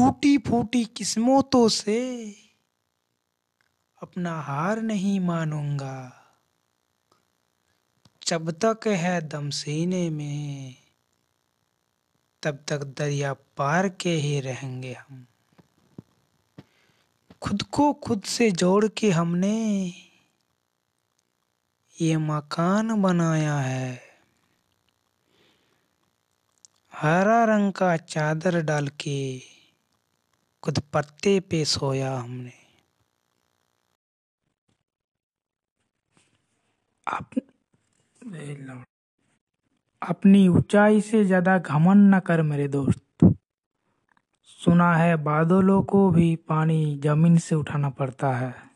टूटी फूटी किस्मतों से अपना हार नहीं मानूँगा। जब तक है दम सीने में, तब तक दरिया पार के ही रहेंगे हम। खुद को खुद से जोड़ के हमने ये मकान बनाया है। हरा रंग का चादर डाल के खुद पत्ते पे सोया हमने। अप, अपनी ऊंचाई से ज़्यादा घमन न कर मेरे दोस्त। सुना है बादलों को भी पानी ज़मीन से उठाना पड़ता है।